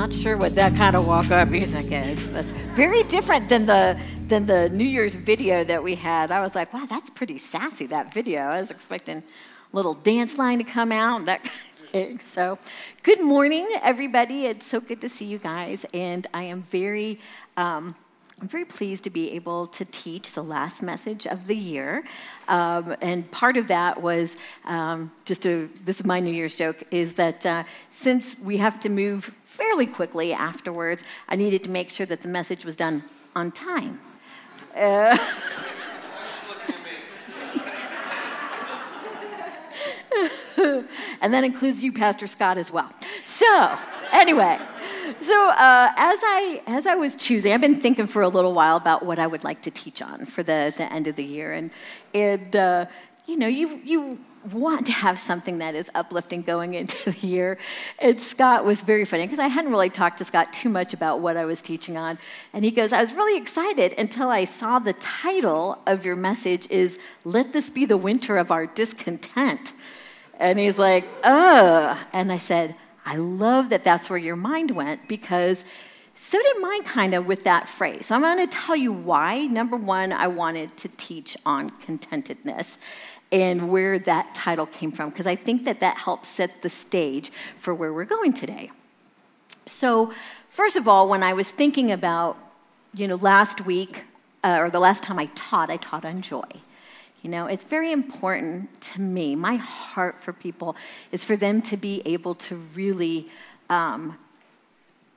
not sure what that kind of walk-up music is. That's very different than the than the New Year's video that we had. I was like, wow, that's pretty sassy. That video. I was expecting a little dance line to come out, that kind of thing. So, good morning, everybody. It's so good to see you guys, and I am very. Um, I'm very pleased to be able to teach the last message of the year. Um, and part of that was um, just a, this is my New Year's joke, is that uh, since we have to move fairly quickly afterwards, I needed to make sure that the message was done on time. Uh, and that includes you, Pastor Scott, as well. So, anyway so uh, as I as I was choosing, I've been thinking for a little while about what I would like to teach on for the, the end of the year, and and uh, you know you you want to have something that is uplifting going into the year. And Scott was very funny because I hadn't really talked to Scott too much about what I was teaching on, and he goes, "I was really excited until I saw the title of your message is Let This Be the Winter of Our Discontent," and he's like, "Ugh," and I said. I love that that's where your mind went because so did mine kind of with that phrase. So I'm going to tell you why. Number one, I wanted to teach on contentedness and where that title came from because I think that that helps set the stage for where we're going today. So, first of all, when I was thinking about, you know, last week uh, or the last time I taught, I taught on joy. You know, it's very important to me. My heart for people is for them to be able to really um,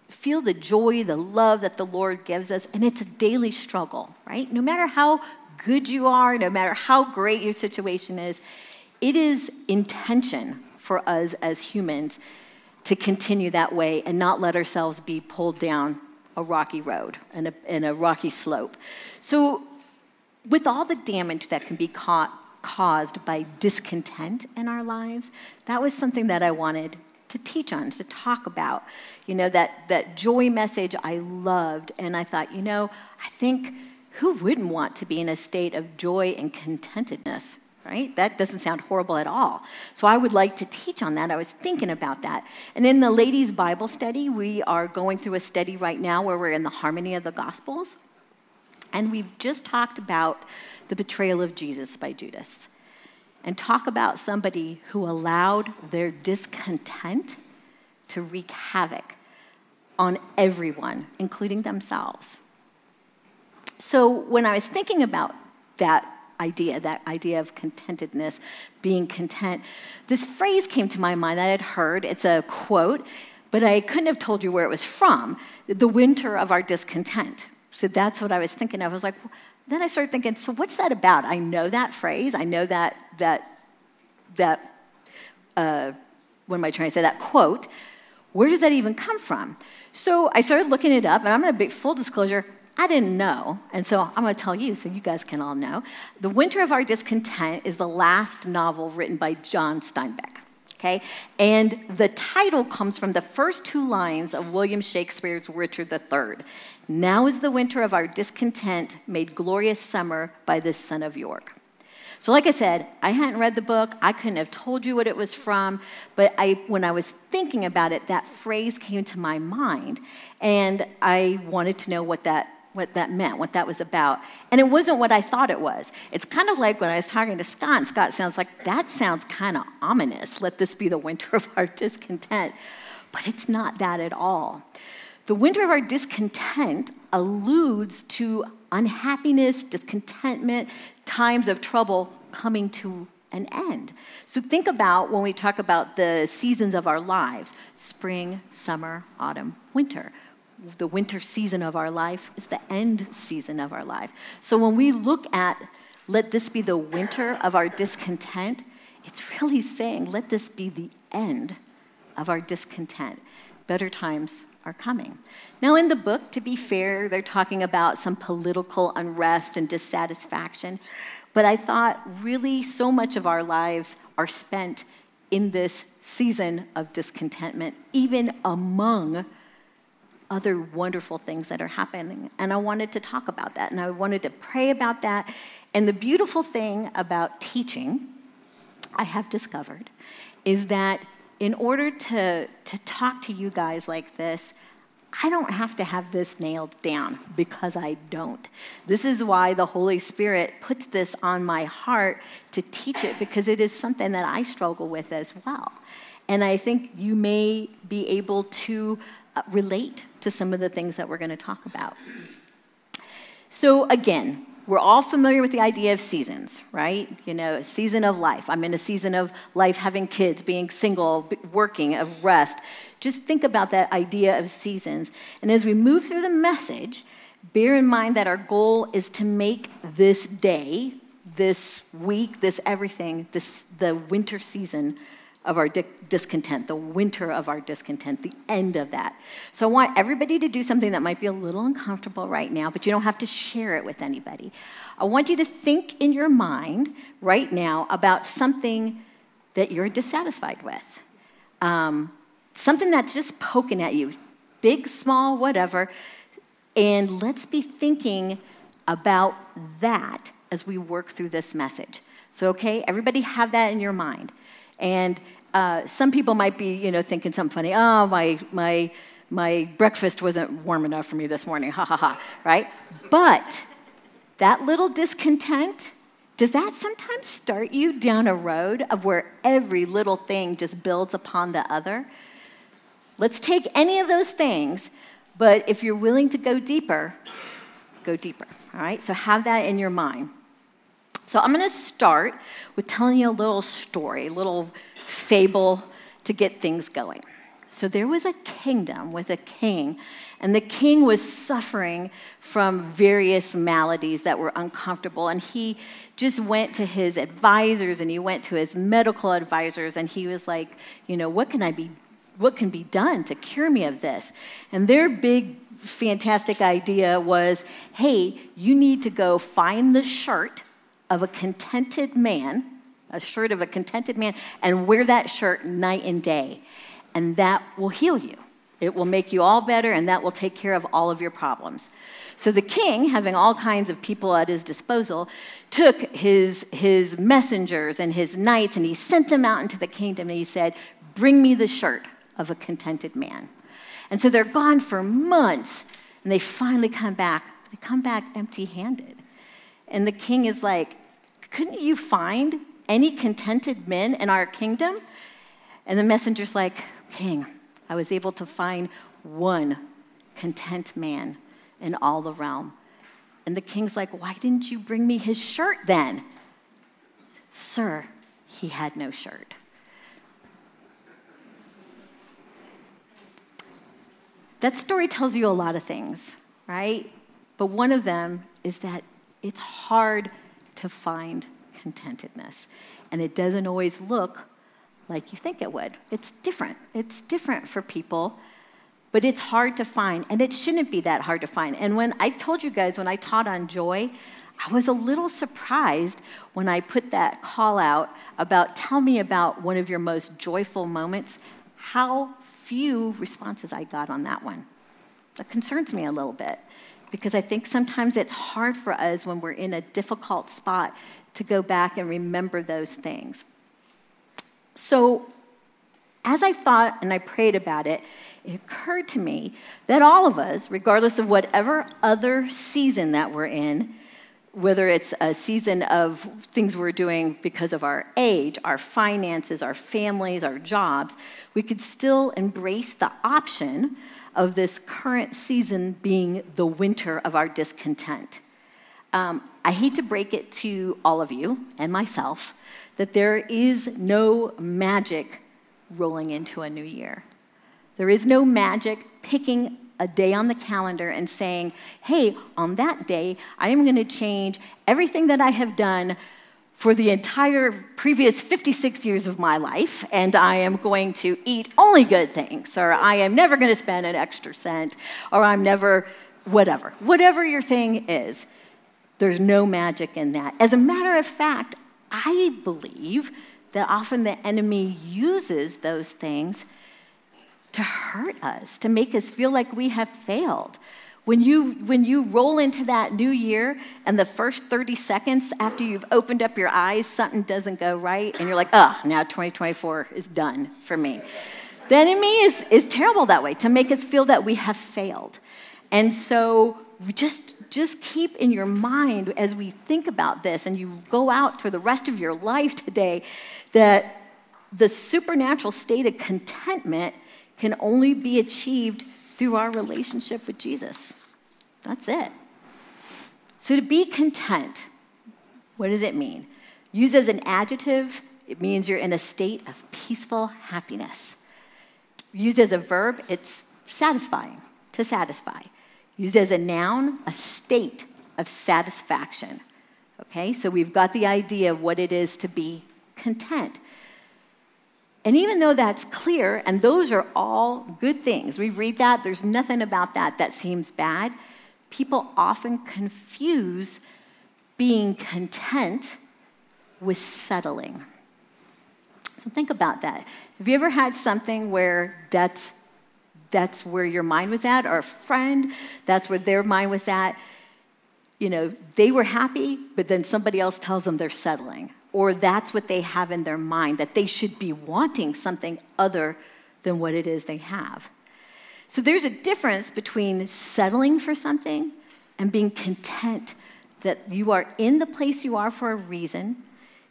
feel the joy, the love that the Lord gives us. And it's a daily struggle, right? No matter how good you are, no matter how great your situation is, it is intention for us as humans to continue that way and not let ourselves be pulled down a rocky road and a, and a rocky slope. So with all the damage that can be caused by discontent in our lives, that was something that I wanted to teach on, to talk about. You know, that, that joy message I loved. And I thought, you know, I think who wouldn't want to be in a state of joy and contentedness, right? That doesn't sound horrible at all. So I would like to teach on that. I was thinking about that. And in the ladies' Bible study, we are going through a study right now where we're in the harmony of the Gospels. And we've just talked about the betrayal of Jesus by Judas and talk about somebody who allowed their discontent to wreak havoc on everyone, including themselves. So when I was thinking about that idea, that idea of contentedness, being content, this phrase came to my mind that I'd heard. It's a quote, but I couldn't have told you where it was from. The winter of our discontent. So that's what I was thinking of. I was like, then I started thinking, so what's that about? I know that phrase. I know that that that uh, what am I trying to say? That quote. Where does that even come from? So I started looking it up, and I'm going to be full disclosure. I didn't know, and so I'm going to tell you so you guys can all know. The Winter of Our Discontent is the last novel written by John Steinbeck. Okay? And the title comes from the first two lines of William Shakespeare's Richard III. Now is the winter of our discontent made glorious summer by this son of York. So, like I said, I hadn't read the book. I couldn't have told you what it was from. But I, when I was thinking about it, that phrase came to my mind. And I wanted to know what that, what that meant, what that was about. And it wasn't what I thought it was. It's kind of like when I was talking to Scott, and Scott sounds like, that sounds kind of ominous. Let this be the winter of our discontent. But it's not that at all. The winter of our discontent alludes to unhappiness, discontentment, times of trouble coming to an end. So think about when we talk about the seasons of our lives spring, summer, autumn, winter. The winter season of our life is the end season of our life. So when we look at let this be the winter of our discontent, it's really saying let this be the end of our discontent. Better times are coming. Now, in the book, to be fair, they're talking about some political unrest and dissatisfaction, but I thought really so much of our lives are spent in this season of discontentment, even among other wonderful things that are happening. And I wanted to talk about that, and I wanted to pray about that. And the beautiful thing about teaching, I have discovered, is that in order to, to talk to you guys like this, I don't have to have this nailed down because I don't. This is why the Holy Spirit puts this on my heart to teach it because it is something that I struggle with as well. And I think you may be able to uh, relate to some of the things that we're going to talk about. So, again, we're all familiar with the idea of seasons, right? You know, a season of life. I'm in a season of life having kids, being single, working, of rest. Just think about that idea of seasons. And as we move through the message, bear in mind that our goal is to make this day, this week, this everything, this the winter season of our di- discontent, the winter of our discontent, the end of that. So I want everybody to do something that might be a little uncomfortable right now, but you don't have to share it with anybody. I want you to think in your mind right now about something that you're dissatisfied with, um, something that's just poking at you, big, small, whatever. And let's be thinking about that as we work through this message. So, okay, everybody have that in your mind. And uh, some people might be, you know, thinking something funny. Oh, my, my, my breakfast wasn't warm enough for me this morning. Ha ha ha. Right? But that little discontent, does that sometimes start you down a road of where every little thing just builds upon the other? Let's take any of those things, but if you're willing to go deeper, go deeper. All right? So have that in your mind. So I'm going to start with telling you a little story, a little fable to get things going. So there was a kingdom with a king, and the king was suffering from various maladies that were uncomfortable. And he just went to his advisors and he went to his medical advisors, and he was like, You know, what can I be? What can be done to cure me of this? And their big, fantastic idea was hey, you need to go find the shirt of a contented man a shirt of a contented man, and wear that shirt night and day. And that will heal you. It will make you all better, and that will take care of all of your problems. So the king, having all kinds of people at his disposal, took his, his messengers and his knights and he sent them out into the kingdom and he said, Bring me the shirt of a contented man. And so they're gone for months and they finally come back. They come back empty handed. And the king is like, Couldn't you find any contented men in our kingdom? And the messenger's like, King, I was able to find one content man in all the realm. And the king's like, Why didn't you bring me his shirt then? Sir, he had no shirt. That story tells you a lot of things, right? But one of them is that it's hard to find contentedness. And it doesn't always look like you think it would. It's different. It's different for people, but it's hard to find. And it shouldn't be that hard to find. And when I told you guys, when I taught on joy, I was a little surprised when I put that call out about tell me about one of your most joyful moments, how few responses I got on that one. That concerns me a little bit because I think sometimes it's hard for us when we're in a difficult spot to go back and remember those things. So, as I thought and I prayed about it, it occurred to me that all of us, regardless of whatever other season that we're in, whether it's a season of things we're doing because of our age, our finances, our families, our jobs, we could still embrace the option of this current season being the winter of our discontent. Um, I hate to break it to all of you and myself that there is no magic rolling into a new year. There is no magic picking a day on the calendar and saying, hey, on that day, I am going to change everything that I have done for the entire previous 56 years of my life, and I am going to eat only good things, or I am never going to spend an extra cent, or I'm never, whatever. Whatever your thing is, there's no magic in that. As a matter of fact, I believe that often the enemy uses those things to hurt us, to make us feel like we have failed. When you, when you roll into that new year and the first 30 seconds after you've opened up your eyes, something doesn't go right, and you're like, oh, now 2024 is done for me. The enemy is, is terrible that way, to make us feel that we have failed. And so just, just keep in your mind as we think about this and you go out for the rest of your life today that the supernatural state of contentment can only be achieved through our relationship with Jesus. That's it. So to be content, what does it mean? Used as an adjective, it means you're in a state of peaceful happiness. Used as a verb, it's satisfying, to satisfy. Used as a noun, a state of satisfaction. Okay, so we've got the idea of what it is to be content. And even though that's clear, and those are all good things, we read that, there's nothing about that that seems bad. People often confuse being content with settling. So think about that. Have you ever had something where that's that's where your mind was at, or a friend, that's where their mind was at? You know, they were happy, but then somebody else tells them they're settling or that's what they have in their mind, that they should be wanting something other than what it is they have. So there's a difference between settling for something and being content that you are in the place you are for a reason,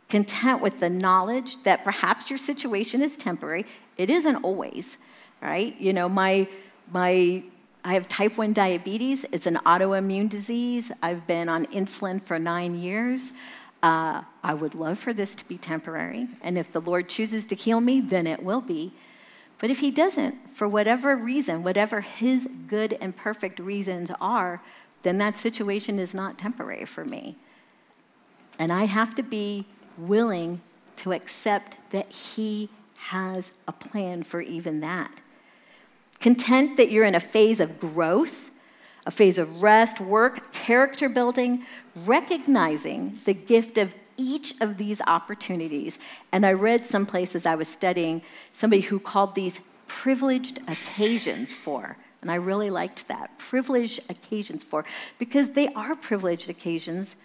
content with the knowledge that perhaps your situation is temporary. It isn't always, right? You know, my my I have type 1 diabetes. It's an autoimmune disease. I've been on insulin for 9 years. Uh, I would love for this to be temporary, and if the Lord chooses to heal me, then it will be. But if He doesn't, for whatever reason, whatever His good and perfect reasons are, then that situation is not temporary for me. And I have to be willing to accept that He has a plan for even that. Content that you're in a phase of growth a phase of rest, work, character building, recognizing the gift of each of these opportunities. And I read some places I was studying somebody who called these privileged occasions for. And I really liked that. Privileged occasions for, because they are privileged occasions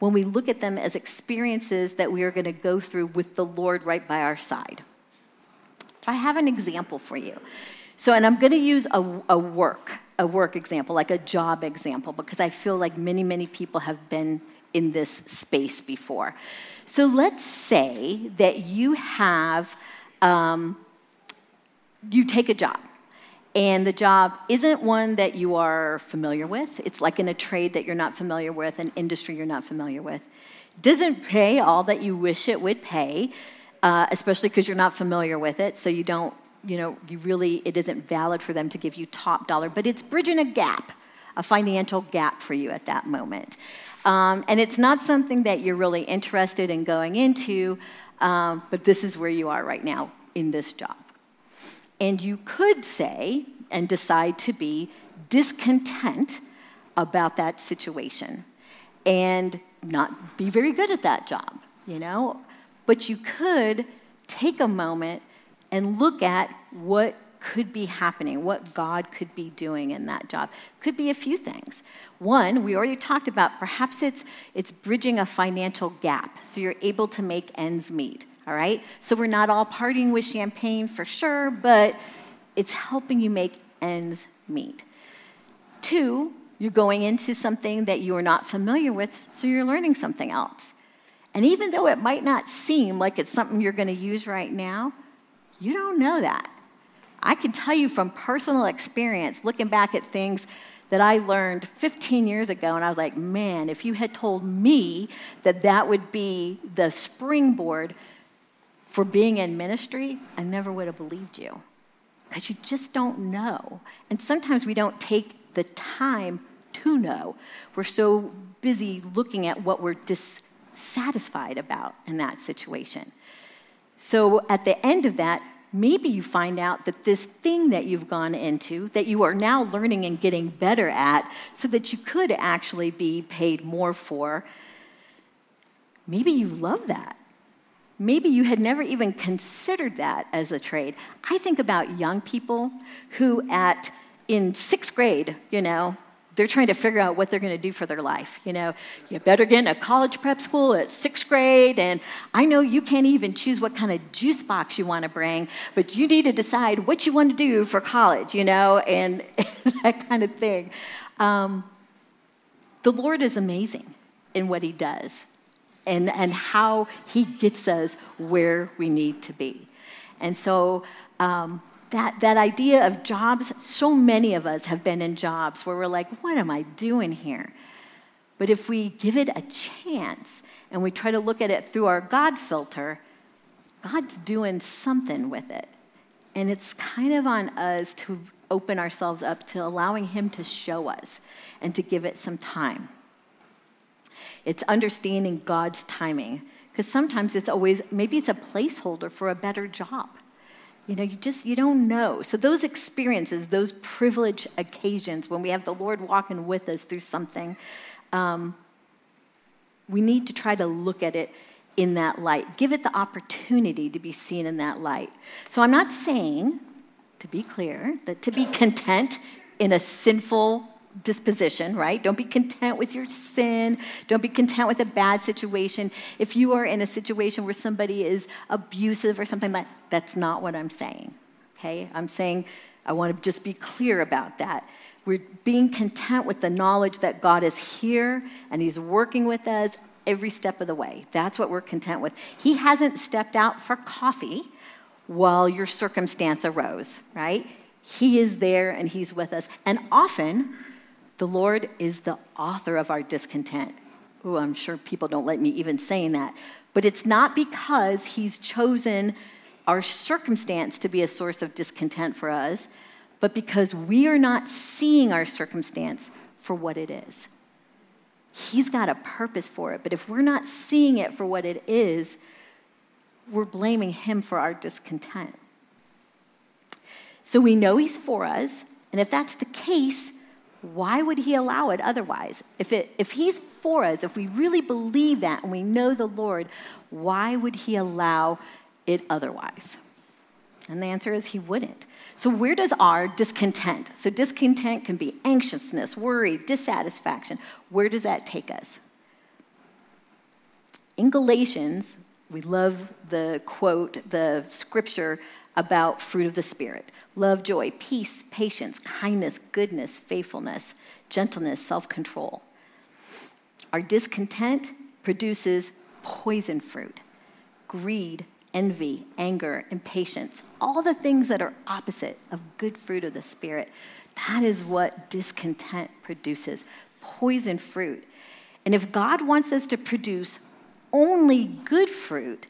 when we look at them as experiences that we are going to go through with the Lord right by our side. I have an example for you. So, and I'm going to use a, a work a work example, like a job example, because I feel like many, many people have been in this space before. So let's say that you have, um, you take a job, and the job isn't one that you are familiar with. It's like in a trade that you're not familiar with, an industry you're not familiar with. Doesn't pay all that you wish it would pay, uh, especially because you're not familiar with it, so you don't you know, you really, it isn't valid for them to give you top dollar, but it's bridging a gap, a financial gap for you at that moment. Um, and it's not something that you're really interested in going into, um, but this is where you are right now in this job. And you could say and decide to be discontent about that situation and not be very good at that job, you know? But you could take a moment and look at what could be happening, what God could be doing in that job. Could be a few things. One, we already talked about perhaps it's it's bridging a financial gap so you're able to make ends meet, all right? So we're not all partying with champagne for sure, but it's helping you make ends meet. Two, you're going into something that you are not familiar with, so you're learning something else. And even though it might not seem like it's something you're going to use right now, you don't know that. I can tell you from personal experience, looking back at things that I learned 15 years ago, and I was like, man, if you had told me that that would be the springboard for being in ministry, I never would have believed you. Because you just don't know. And sometimes we don't take the time to know. We're so busy looking at what we're dissatisfied about in that situation. So at the end of that, maybe you find out that this thing that you've gone into, that you are now learning and getting better at, so that you could actually be paid more for, maybe you love that. Maybe you had never even considered that as a trade. I think about young people who, at in sixth grade, you know, they're trying to figure out what they're going to do for their life. You know, you better get in a college prep school at sixth grade, and I know you can't even choose what kind of juice box you want to bring, but you need to decide what you want to do for college, you know, and that kind of thing. Um, the Lord is amazing in what He does and, and how He gets us where we need to be. And so, um, that, that idea of jobs, so many of us have been in jobs where we're like, what am I doing here? But if we give it a chance and we try to look at it through our God filter, God's doing something with it. And it's kind of on us to open ourselves up to allowing Him to show us and to give it some time. It's understanding God's timing, because sometimes it's always, maybe it's a placeholder for a better job. You know, you just, you don't know. So those experiences, those privileged occasions when we have the Lord walking with us through something, um, we need to try to look at it in that light. Give it the opportunity to be seen in that light. So I'm not saying, to be clear, that to be content in a sinful disposition, right? Don't be content with your sin. Don't be content with a bad situation. If you are in a situation where somebody is abusive or something like that, that's not what I'm saying. Okay? I'm saying I want to just be clear about that. We're being content with the knowledge that God is here and He's working with us every step of the way. That's what we're content with. He hasn't stepped out for coffee while your circumstance arose, right? He is there and He's with us. And often, the Lord is the author of our discontent. Oh, I'm sure people don't like me even saying that. But it's not because He's chosen our circumstance to be a source of discontent for us, but because we are not seeing our circumstance for what it is. He's got a purpose for it, but if we're not seeing it for what it is, we're blaming Him for our discontent. So we know He's for us, and if that's the case, why would he allow it otherwise? If, it, if he's for us, if we really believe that and we know the Lord, why would he allow it otherwise? And the answer is he wouldn't. So, where does our discontent? So, discontent can be anxiousness, worry, dissatisfaction. Where does that take us? In Galatians, we love the quote, the scripture about fruit of the Spirit love, joy, peace, patience, kindness, goodness, faithfulness, gentleness, self control. Our discontent produces poison fruit, greed, envy, anger, impatience, all the things that are opposite of good fruit of the Spirit. That is what discontent produces poison fruit. And if God wants us to produce only good fruit,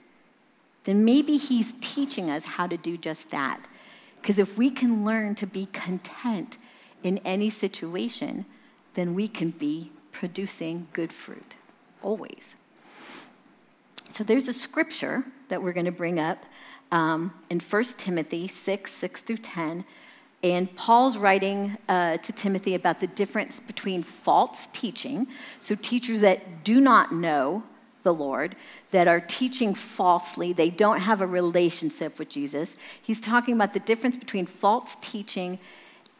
then maybe He's teaching us how to do just that. Because if we can learn to be content in any situation, then we can be producing good fruit, always. So there's a scripture that we're going to bring up um, in 1 Timothy 6 6 through 10. And Paul's writing uh, to Timothy about the difference between false teaching, so teachers that do not know the Lord, that are teaching falsely. They don't have a relationship with Jesus. He's talking about the difference between false teaching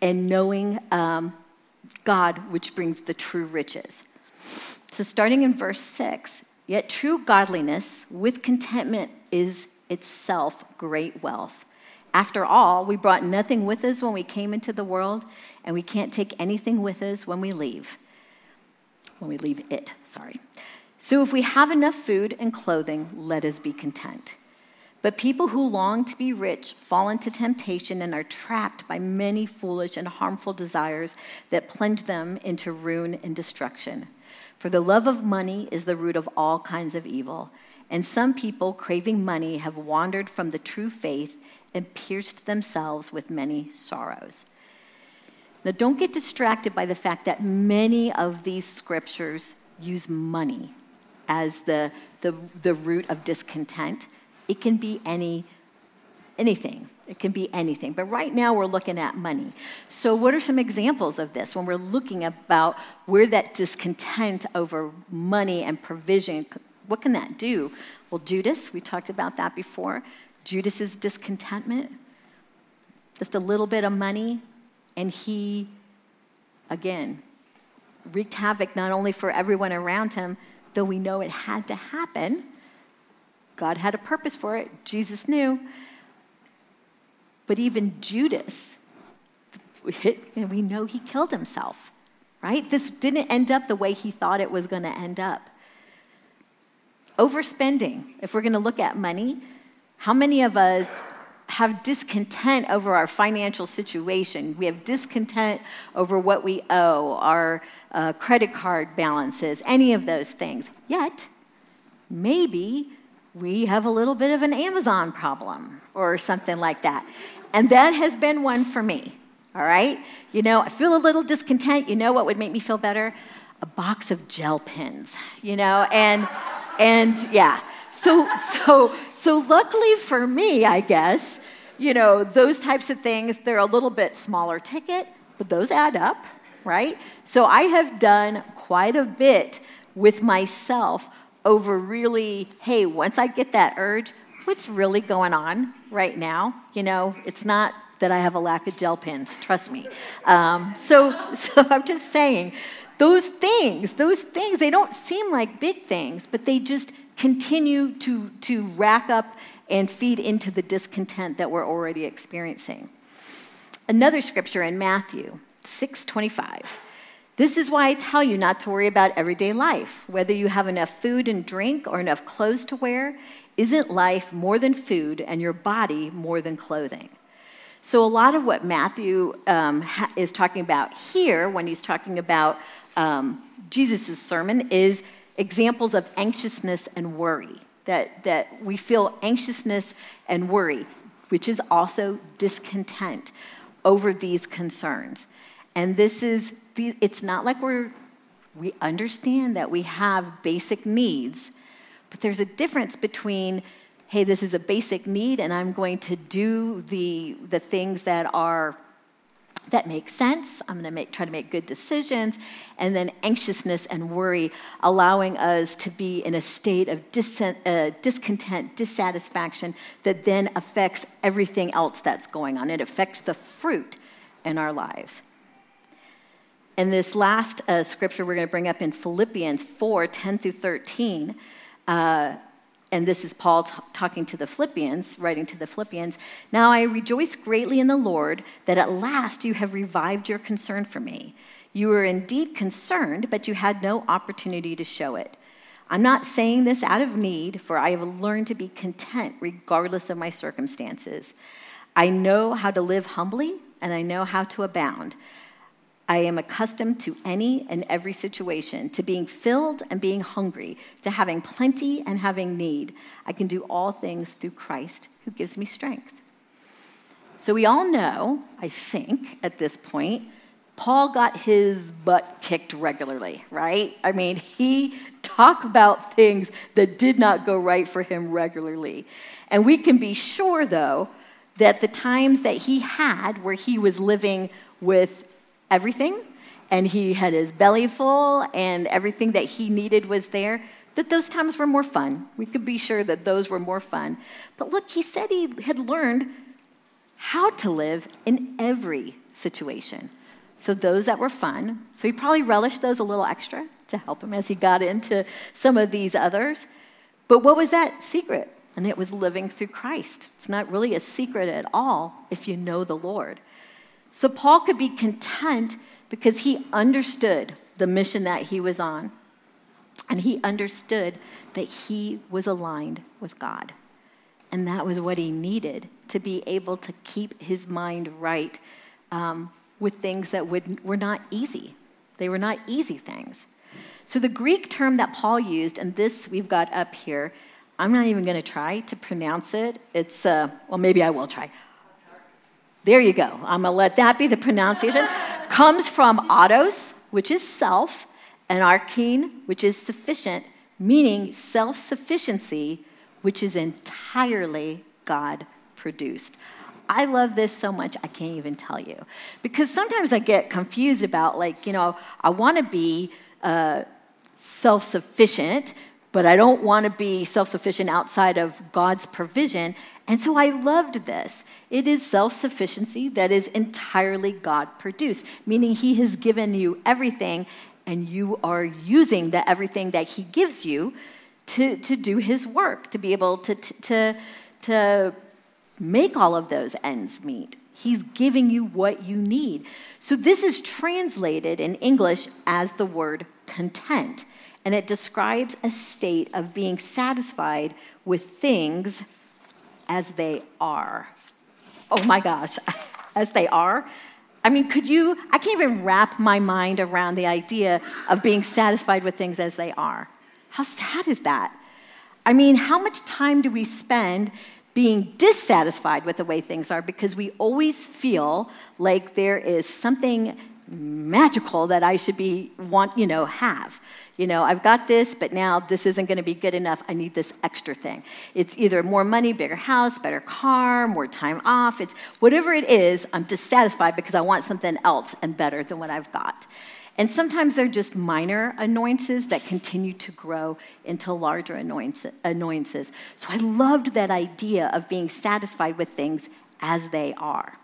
and knowing um, God, which brings the true riches. So, starting in verse 6, yet true godliness with contentment is itself great wealth. After all, we brought nothing with us when we came into the world, and we can't take anything with us when we leave. When we leave it, sorry. So if we have enough food and clothing, let us be content. But people who long to be rich fall into temptation and are trapped by many foolish and harmful desires that plunge them into ruin and destruction. For the love of money is the root of all kinds of evil. And some people, craving money, have wandered from the true faith and pierced themselves with many sorrows. Now, don't get distracted by the fact that many of these scriptures use money as the, the, the root of discontent. It can be any, anything. It can be anything. But right now we're looking at money. So, what are some examples of this when we're looking about where that discontent over money and provision, what can that do? Well, Judas, we talked about that before. Judas's discontentment, just a little bit of money, and he, again, wreaked havoc not only for everyone around him, though we know it had to happen. God had a purpose for it, Jesus knew. But even Judas, and we know he killed himself, right? This didn't end up the way he thought it was going to end up. Overspending, if we're going to look at money, how many of us have discontent over our financial situation? We have discontent over what we owe, our uh, credit card balances, any of those things. Yet, maybe we have a little bit of an Amazon problem or something like that. And that has been one for me, all right? You know, I feel a little discontent. You know what would make me feel better? A box of gel pens, you know, and, and yeah. So, so, so luckily for me, I guess, you know, those types of things, they're a little bit smaller ticket, but those add up, right? So I have done quite a bit with myself over really, hey, once I get that urge, what's really going on right now? You know, it's not that I have a lack of gel pens, trust me. Um, so, so I'm just saying, those things, those things, they don't seem like big things, but they just continue to, to rack up and feed into the discontent that we're already experiencing. Another scripture in Matthew 625 this is why I tell you not to worry about everyday life. Whether you have enough food and drink or enough clothes to wear, isn't life more than food and your body more than clothing? So, a lot of what Matthew um, ha- is talking about here, when he's talking about um, Jesus' sermon, is examples of anxiousness and worry. That, that we feel anxiousness and worry, which is also discontent over these concerns. And this is it's not like we're, we understand that we have basic needs, but there's a difference between, hey, this is a basic need and I'm going to do the, the things that are that makes sense. I'm going to make, try to make good decisions. And then anxiousness and worry, allowing us to be in a state of dis- uh, discontent, dissatisfaction that then affects everything else that's going on. It affects the fruit in our lives. And this last uh, scripture we're going to bring up in Philippians 4 10 through 13. Uh, and this is Paul t- talking to the Philippians, writing to the Philippians. Now I rejoice greatly in the Lord that at last you have revived your concern for me. You were indeed concerned, but you had no opportunity to show it. I'm not saying this out of need, for I have learned to be content regardless of my circumstances. I know how to live humbly, and I know how to abound. I am accustomed to any and every situation, to being filled and being hungry, to having plenty and having need. I can do all things through Christ who gives me strength. So we all know, I think, at this point, Paul got his butt kicked regularly, right? I mean, he talked about things that did not go right for him regularly. And we can be sure, though, that the times that he had where he was living with everything and he had his belly full and everything that he needed was there, that those times were more fun. We could be sure that those were more fun. But look, he said he had learned how to live in every situation. So those that were fun, so he probably relished those a little extra to help him as he got into some of these others. But what was that secret? And it was living through Christ. It's not really a secret at all if you know the Lord. So Paul could be content because he understood the mission that he was on. And he understood that he was aligned with God. And that was what he needed to be able to keep his mind right um, with things that would, were not easy. They were not easy things. So the Greek term that Paul used, and this we've got up here, I'm not even going to try to pronounce it. It's, uh, well, maybe I will try. There you go. I'm going to let that be the pronunciation. Comes from autos, which is self, and archein, which is sufficient, meaning self sufficiency, which is entirely God produced. I love this so much, I can't even tell you. Because sometimes I get confused about, like, you know, I want to be uh, self sufficient, but I don't want to be self sufficient outside of God's provision. And so I loved this. It is self sufficiency that is entirely God produced, meaning He has given you everything, and you are using the everything that He gives you to, to do His work, to be able to, to, to make all of those ends meet. He's giving you what you need. So, this is translated in English as the word content, and it describes a state of being satisfied with things as they are. Oh my gosh, as they are. I mean, could you? I can't even wrap my mind around the idea of being satisfied with things as they are. How sad is that? I mean, how much time do we spend being dissatisfied with the way things are because we always feel like there is something magical that I should be want, you know, have. You know, I've got this, but now this isn't going to be good enough. I need this extra thing. It's either more money, bigger house, better car, more time off. It's whatever it is, I'm dissatisfied because I want something else and better than what I've got. And sometimes they're just minor annoyances that continue to grow into larger annoyances. So I loved that idea of being satisfied with things as they are.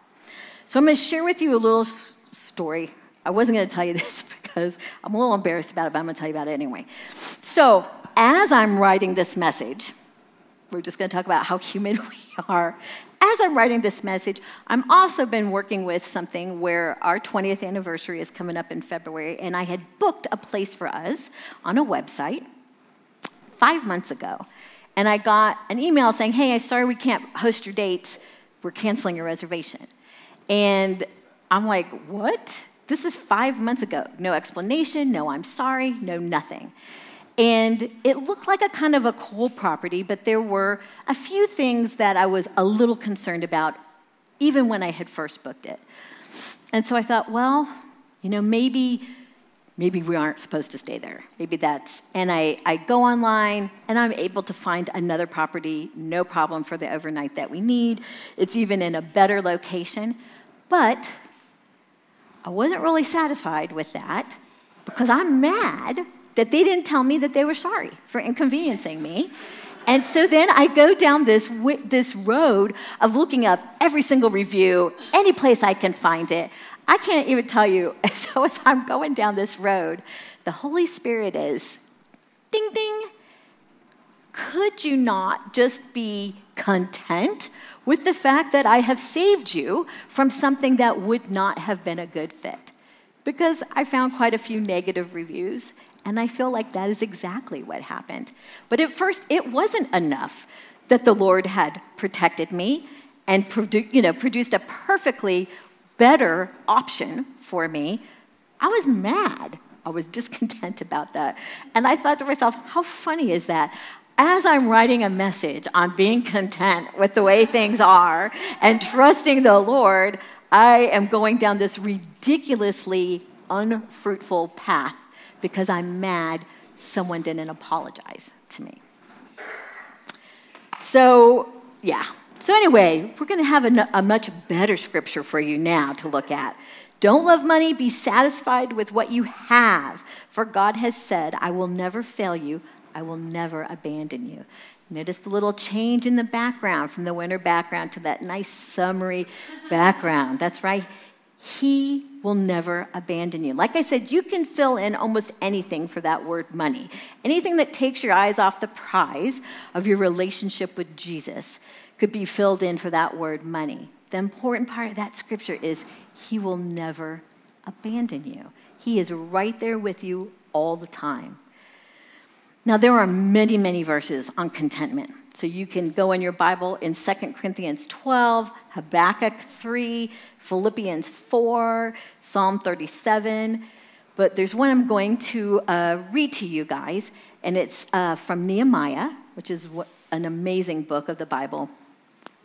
So I'm going to share with you a little story. I wasn't going to tell you this because I'm a little embarrassed about it, but I'm going to tell you about it anyway. So as I'm writing this message, we're just going to talk about how human we are as I'm writing this message, I'm also been working with something where our 20th anniversary is coming up in February, and I had booked a place for us on a website five months ago. And I got an email saying, Hey, I'm sorry we can't host your dates. We're canceling your reservation. And I'm like, What? This is five months ago. No explanation, no, I'm sorry, no, nothing. And it looked like a kind of a cool property, but there were a few things that I was a little concerned about, even when I had first booked it. And so I thought, well, you know, maybe maybe we aren't supposed to stay there. Maybe that's, and I, I go online and I'm able to find another property, no problem for the overnight that we need. It's even in a better location. But I wasn't really satisfied with that because I'm mad that they didn't tell me that they were sorry for inconveniencing me. And so then I go down this, this road of looking up every single review, any place I can find it. I can't even tell you. So as I'm going down this road, the Holy Spirit is ding, ding. Could you not just be content with the fact that I have saved you from something that would not have been a good fit? Because I found quite a few negative reviews, and I feel like that is exactly what happened. But at first, it wasn't enough that the Lord had protected me and produ- you know, produced a perfectly better option for me. I was mad. I was discontent about that. And I thought to myself, how funny is that? As I'm writing a message on being content with the way things are and trusting the Lord, I am going down this ridiculously unfruitful path because I'm mad someone didn't apologize to me. So, yeah. So, anyway, we're going to have a, a, much better scripture for you now to look at. Don't love money, be satisfied with what you have, for God has said, I will never fail you, I will never abandon you. Notice the little change in the background from the winter background to that nice summery background. That's right. He will never abandon you. Like I said, you can fill in almost anything for that word money. Anything that takes your eyes off the prize of your relationship with Jesus could be filled in for that word money. The important part of that scripture is He will never abandon you, He is right there with you all the time. Now, there are many, many verses on contentment. So you can go in your Bible in 2 Corinthians 12, Habakkuk 3, Philippians 4, Psalm 37. But there's one I'm going to uh, read to you guys, and it's uh, from Nehemiah, which is an amazing book of the Bible.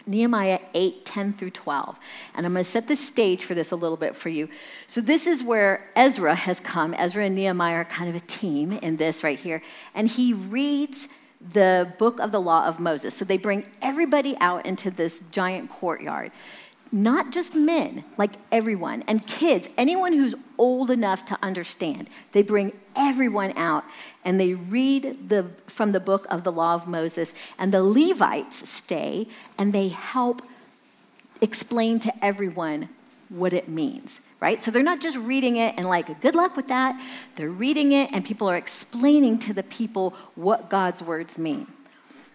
Nehemiah 8, 10 through 12. And I'm going to set the stage for this a little bit for you. So, this is where Ezra has come. Ezra and Nehemiah are kind of a team in this right here. And he reads the book of the law of Moses. So they bring everybody out into this giant courtyard. Not just men, like everyone, and kids, anyone who's old enough to understand. They bring everyone out and they read the, from the book of the law of Moses. And the Levites stay and they help explain to everyone what it means, right? So they're not just reading it and like, good luck with that. They're reading it and people are explaining to the people what God's words mean.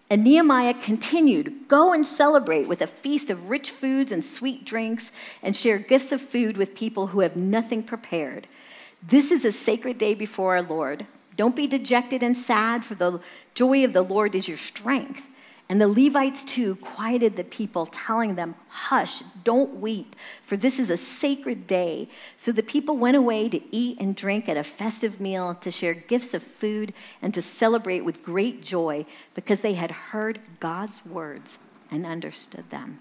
And Nehemiah continued Go and celebrate with a feast of rich foods and sweet drinks, and share gifts of food with people who have nothing prepared. This is a sacred day before our Lord. Don't be dejected and sad, for the joy of the Lord is your strength. And the Levites too quieted the people, telling them, Hush, don't weep, for this is a sacred day. So the people went away to eat and drink at a festive meal, to share gifts of food, and to celebrate with great joy, because they had heard God's words and understood them.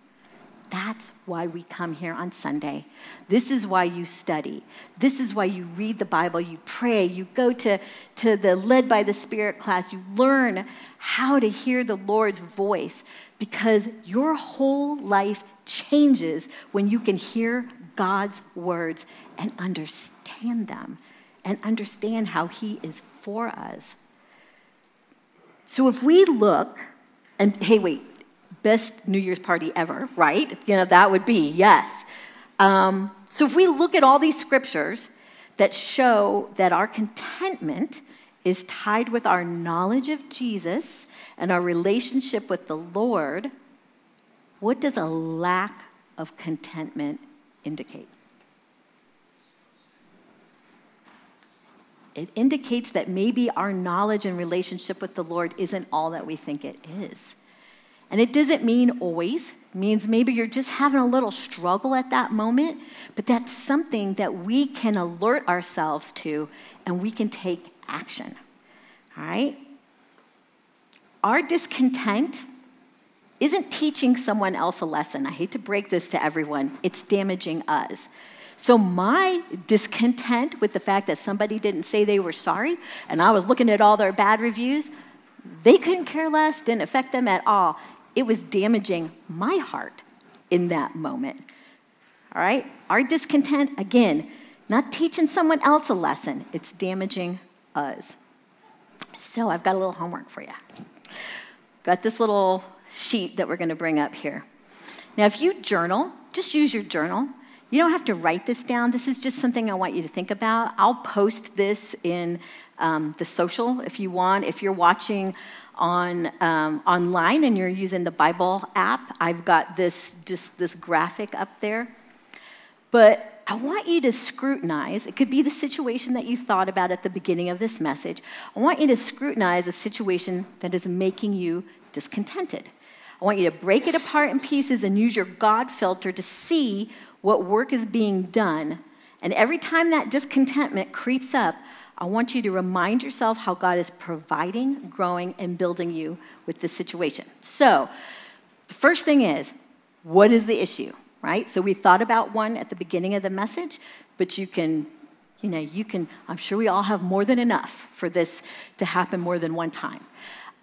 That's why we come here on Sunday. This is why you study. This is why you read the Bible, you pray, you go to, to the led by the Spirit class, you learn how to hear the Lord's voice because your whole life changes when you can hear God's words and understand them and understand how He is for us. So if we look, and hey, wait, best New Year's party ever, right? You know, that would be, yes. Um, so if we look at all these scriptures that show that our contentment is tied with our knowledge of Jesus and our relationship with the Lord, what does a lack of contentment indicate? It indicates that maybe our knowledge and relationship with the Lord isn't all that we think it is. And it doesn't mean always, it means maybe you're just having a little struggle at that moment, but that's something that we can alert ourselves to and we can take action. All right? Our discontent isn't teaching someone else a lesson. I hate to break this to everyone, it's damaging us. So, my discontent with the fact that somebody didn't say they were sorry, and I was looking at all their bad reviews, they couldn't care less, didn't affect them at all it was damaging my heart in that moment. All right? Our discontent, again, not teaching someone else a lesson, it's damaging us. So I've got a little homework for you. Got this little sheet that we're going to bring up here. Now, if you journal, just use your journal. You don't have to write this down. This is just something I want you to think about. I'll post this in um, the social if you want. If you're watching on um, online and you're using the Bible app, I've got this just this graphic up there. But I want you to scrutinize. It could be the situation that you thought about at the beginning of this message. I want you to scrutinize a situation that is making you discontented. I want you to break it apart in pieces and use your God filter to see what work is being done. And every time that discontentment creeps up, I want you to remind yourself how God is providing, growing, and building you with this situation. So, the first thing is, what is the issue, right? So, we thought about one at the beginning of the message, but you can, you know, you can, I'm sure we all have more than enough for this to happen more than one time.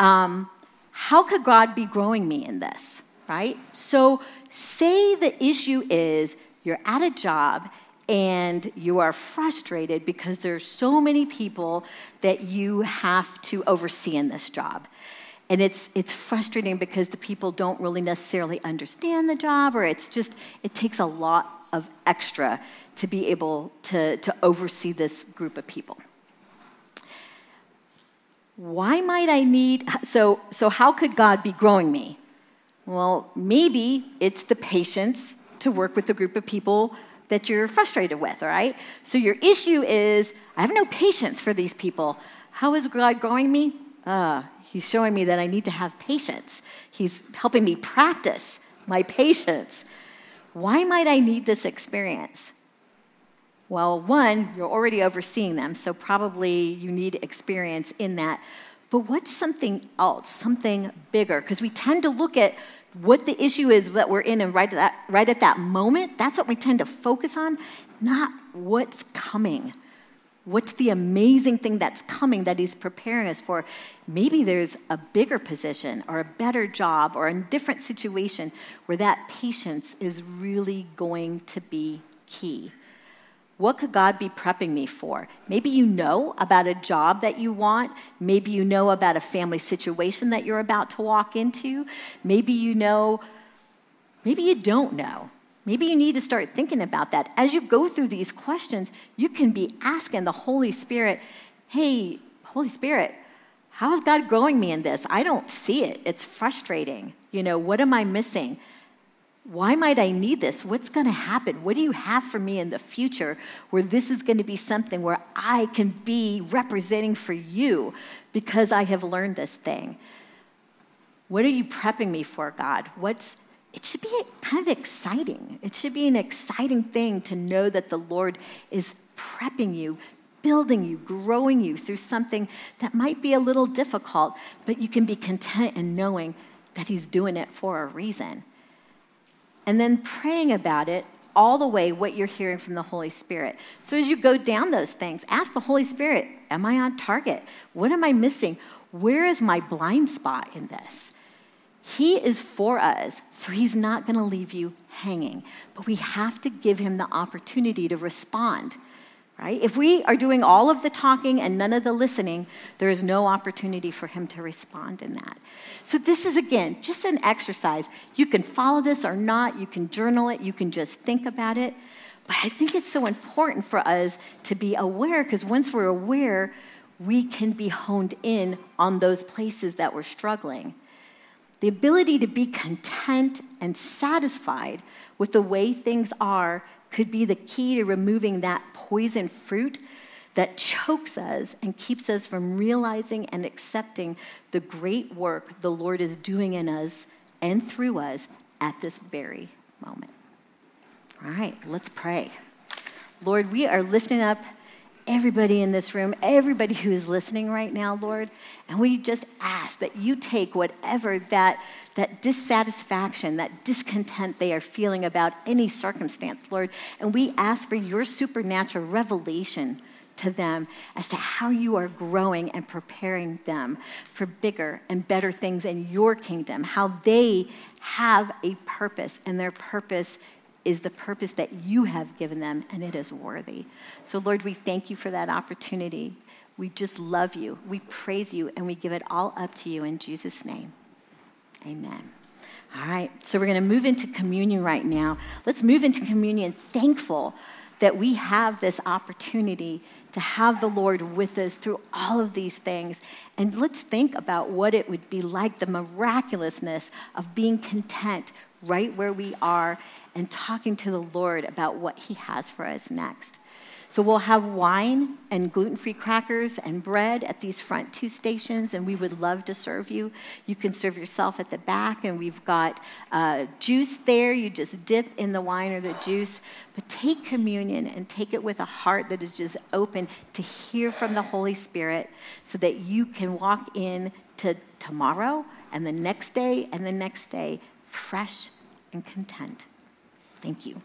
Um, how could God be growing me in this, right? So, say the issue is you're at a job and you are frustrated because there's so many people that you have to oversee in this job. And it's, it's frustrating because the people don't really necessarily understand the job, or it's just, it takes a lot of extra to be able to, to oversee this group of people. Why might I need, so, so how could God be growing me? Well, maybe it's the patience to work with a group of people that you're frustrated with, all right? So your issue is I have no patience for these people. How is God growing me? Uh, he's showing me that I need to have patience. He's helping me practice my patience. Why might I need this experience? Well, one, you're already overseeing them, so probably you need experience in that. But what's something else, something bigger? Because we tend to look at what the issue is that we're in and right at, that, right at that moment, that's what we tend to focus on, not what's coming. What's the amazing thing that's coming that he's preparing us for? Maybe there's a bigger position or a better job or a different situation where that patience is really going to be key. What could God be prepping me for? Maybe you know about a job that you want. Maybe you know about a family situation that you're about to walk into. Maybe you know, maybe you don't know. Maybe you need to start thinking about that. As you go through these questions, you can be asking the Holy Spirit, hey, Holy Spirit, how is God growing me in this? I don't see it. It's frustrating. You know, what am I missing? Why might I need this? What's going to happen? What do you have for me in the future where this is going to be something where I can be representing for you because I have learned this thing? What are you prepping me for, God? What's it should be kind of exciting. It should be an exciting thing to know that the Lord is prepping you, building you, growing you through something that might be a little difficult, but you can be content in knowing that He's doing it for a reason. And then praying about it all the way what you're hearing from the Holy Spirit. So as you go down those things, ask the Holy Spirit, Am I on target? What am I missing? Where is my blind spot in this? He is for us, so he's not going to leave you hanging. But we have to give him the opportunity to respond, right? If we are doing all of the talking and none of the listening, there is no opportunity for him to respond in that. So, this is again just an exercise. You can follow this or not, you can journal it, you can just think about it. But I think it's so important for us to be aware because once we're aware, we can be honed in on those places that we're struggling. The ability to be content and satisfied with the way things are could be the key to removing that poison fruit that chokes us and keeps us from realizing and accepting the great work the Lord is doing in us and through us at this very moment. All right, let's pray. Lord, we are lifting up everybody in this room, everybody who is listening right now, Lord. And we just ask that you take whatever that, that dissatisfaction, that discontent they are feeling about any circumstance, Lord, and we ask for your supernatural revelation to them as to how you are growing and preparing them for bigger and better things in your kingdom, how they have a purpose, and their purpose is the purpose that you have given them, and it is worthy. So, Lord, we thank you for that opportunity. We just love you. We praise you, and we give it all up to you in Jesus' name. Amen. All right, so we're going to move into communion right now. Let's move into communion thankful that we have this opportunity to have the Lord with us through all of these things. And let's think about what it would be like the miraculousness of being content right where we are and talking to the Lord about what He has for us next. So we'll have wine and gluten free crackers and bread at these front two stations, and we would love to serve you. You can serve yourself at the back, and we've got uh, juice there. You just dip in the wine or the juice. But take communion and take it with a heart that is just open to hear from the Holy Spirit so that you can walk in to tomorrow and the next day and the next day fresh and content. Thank you.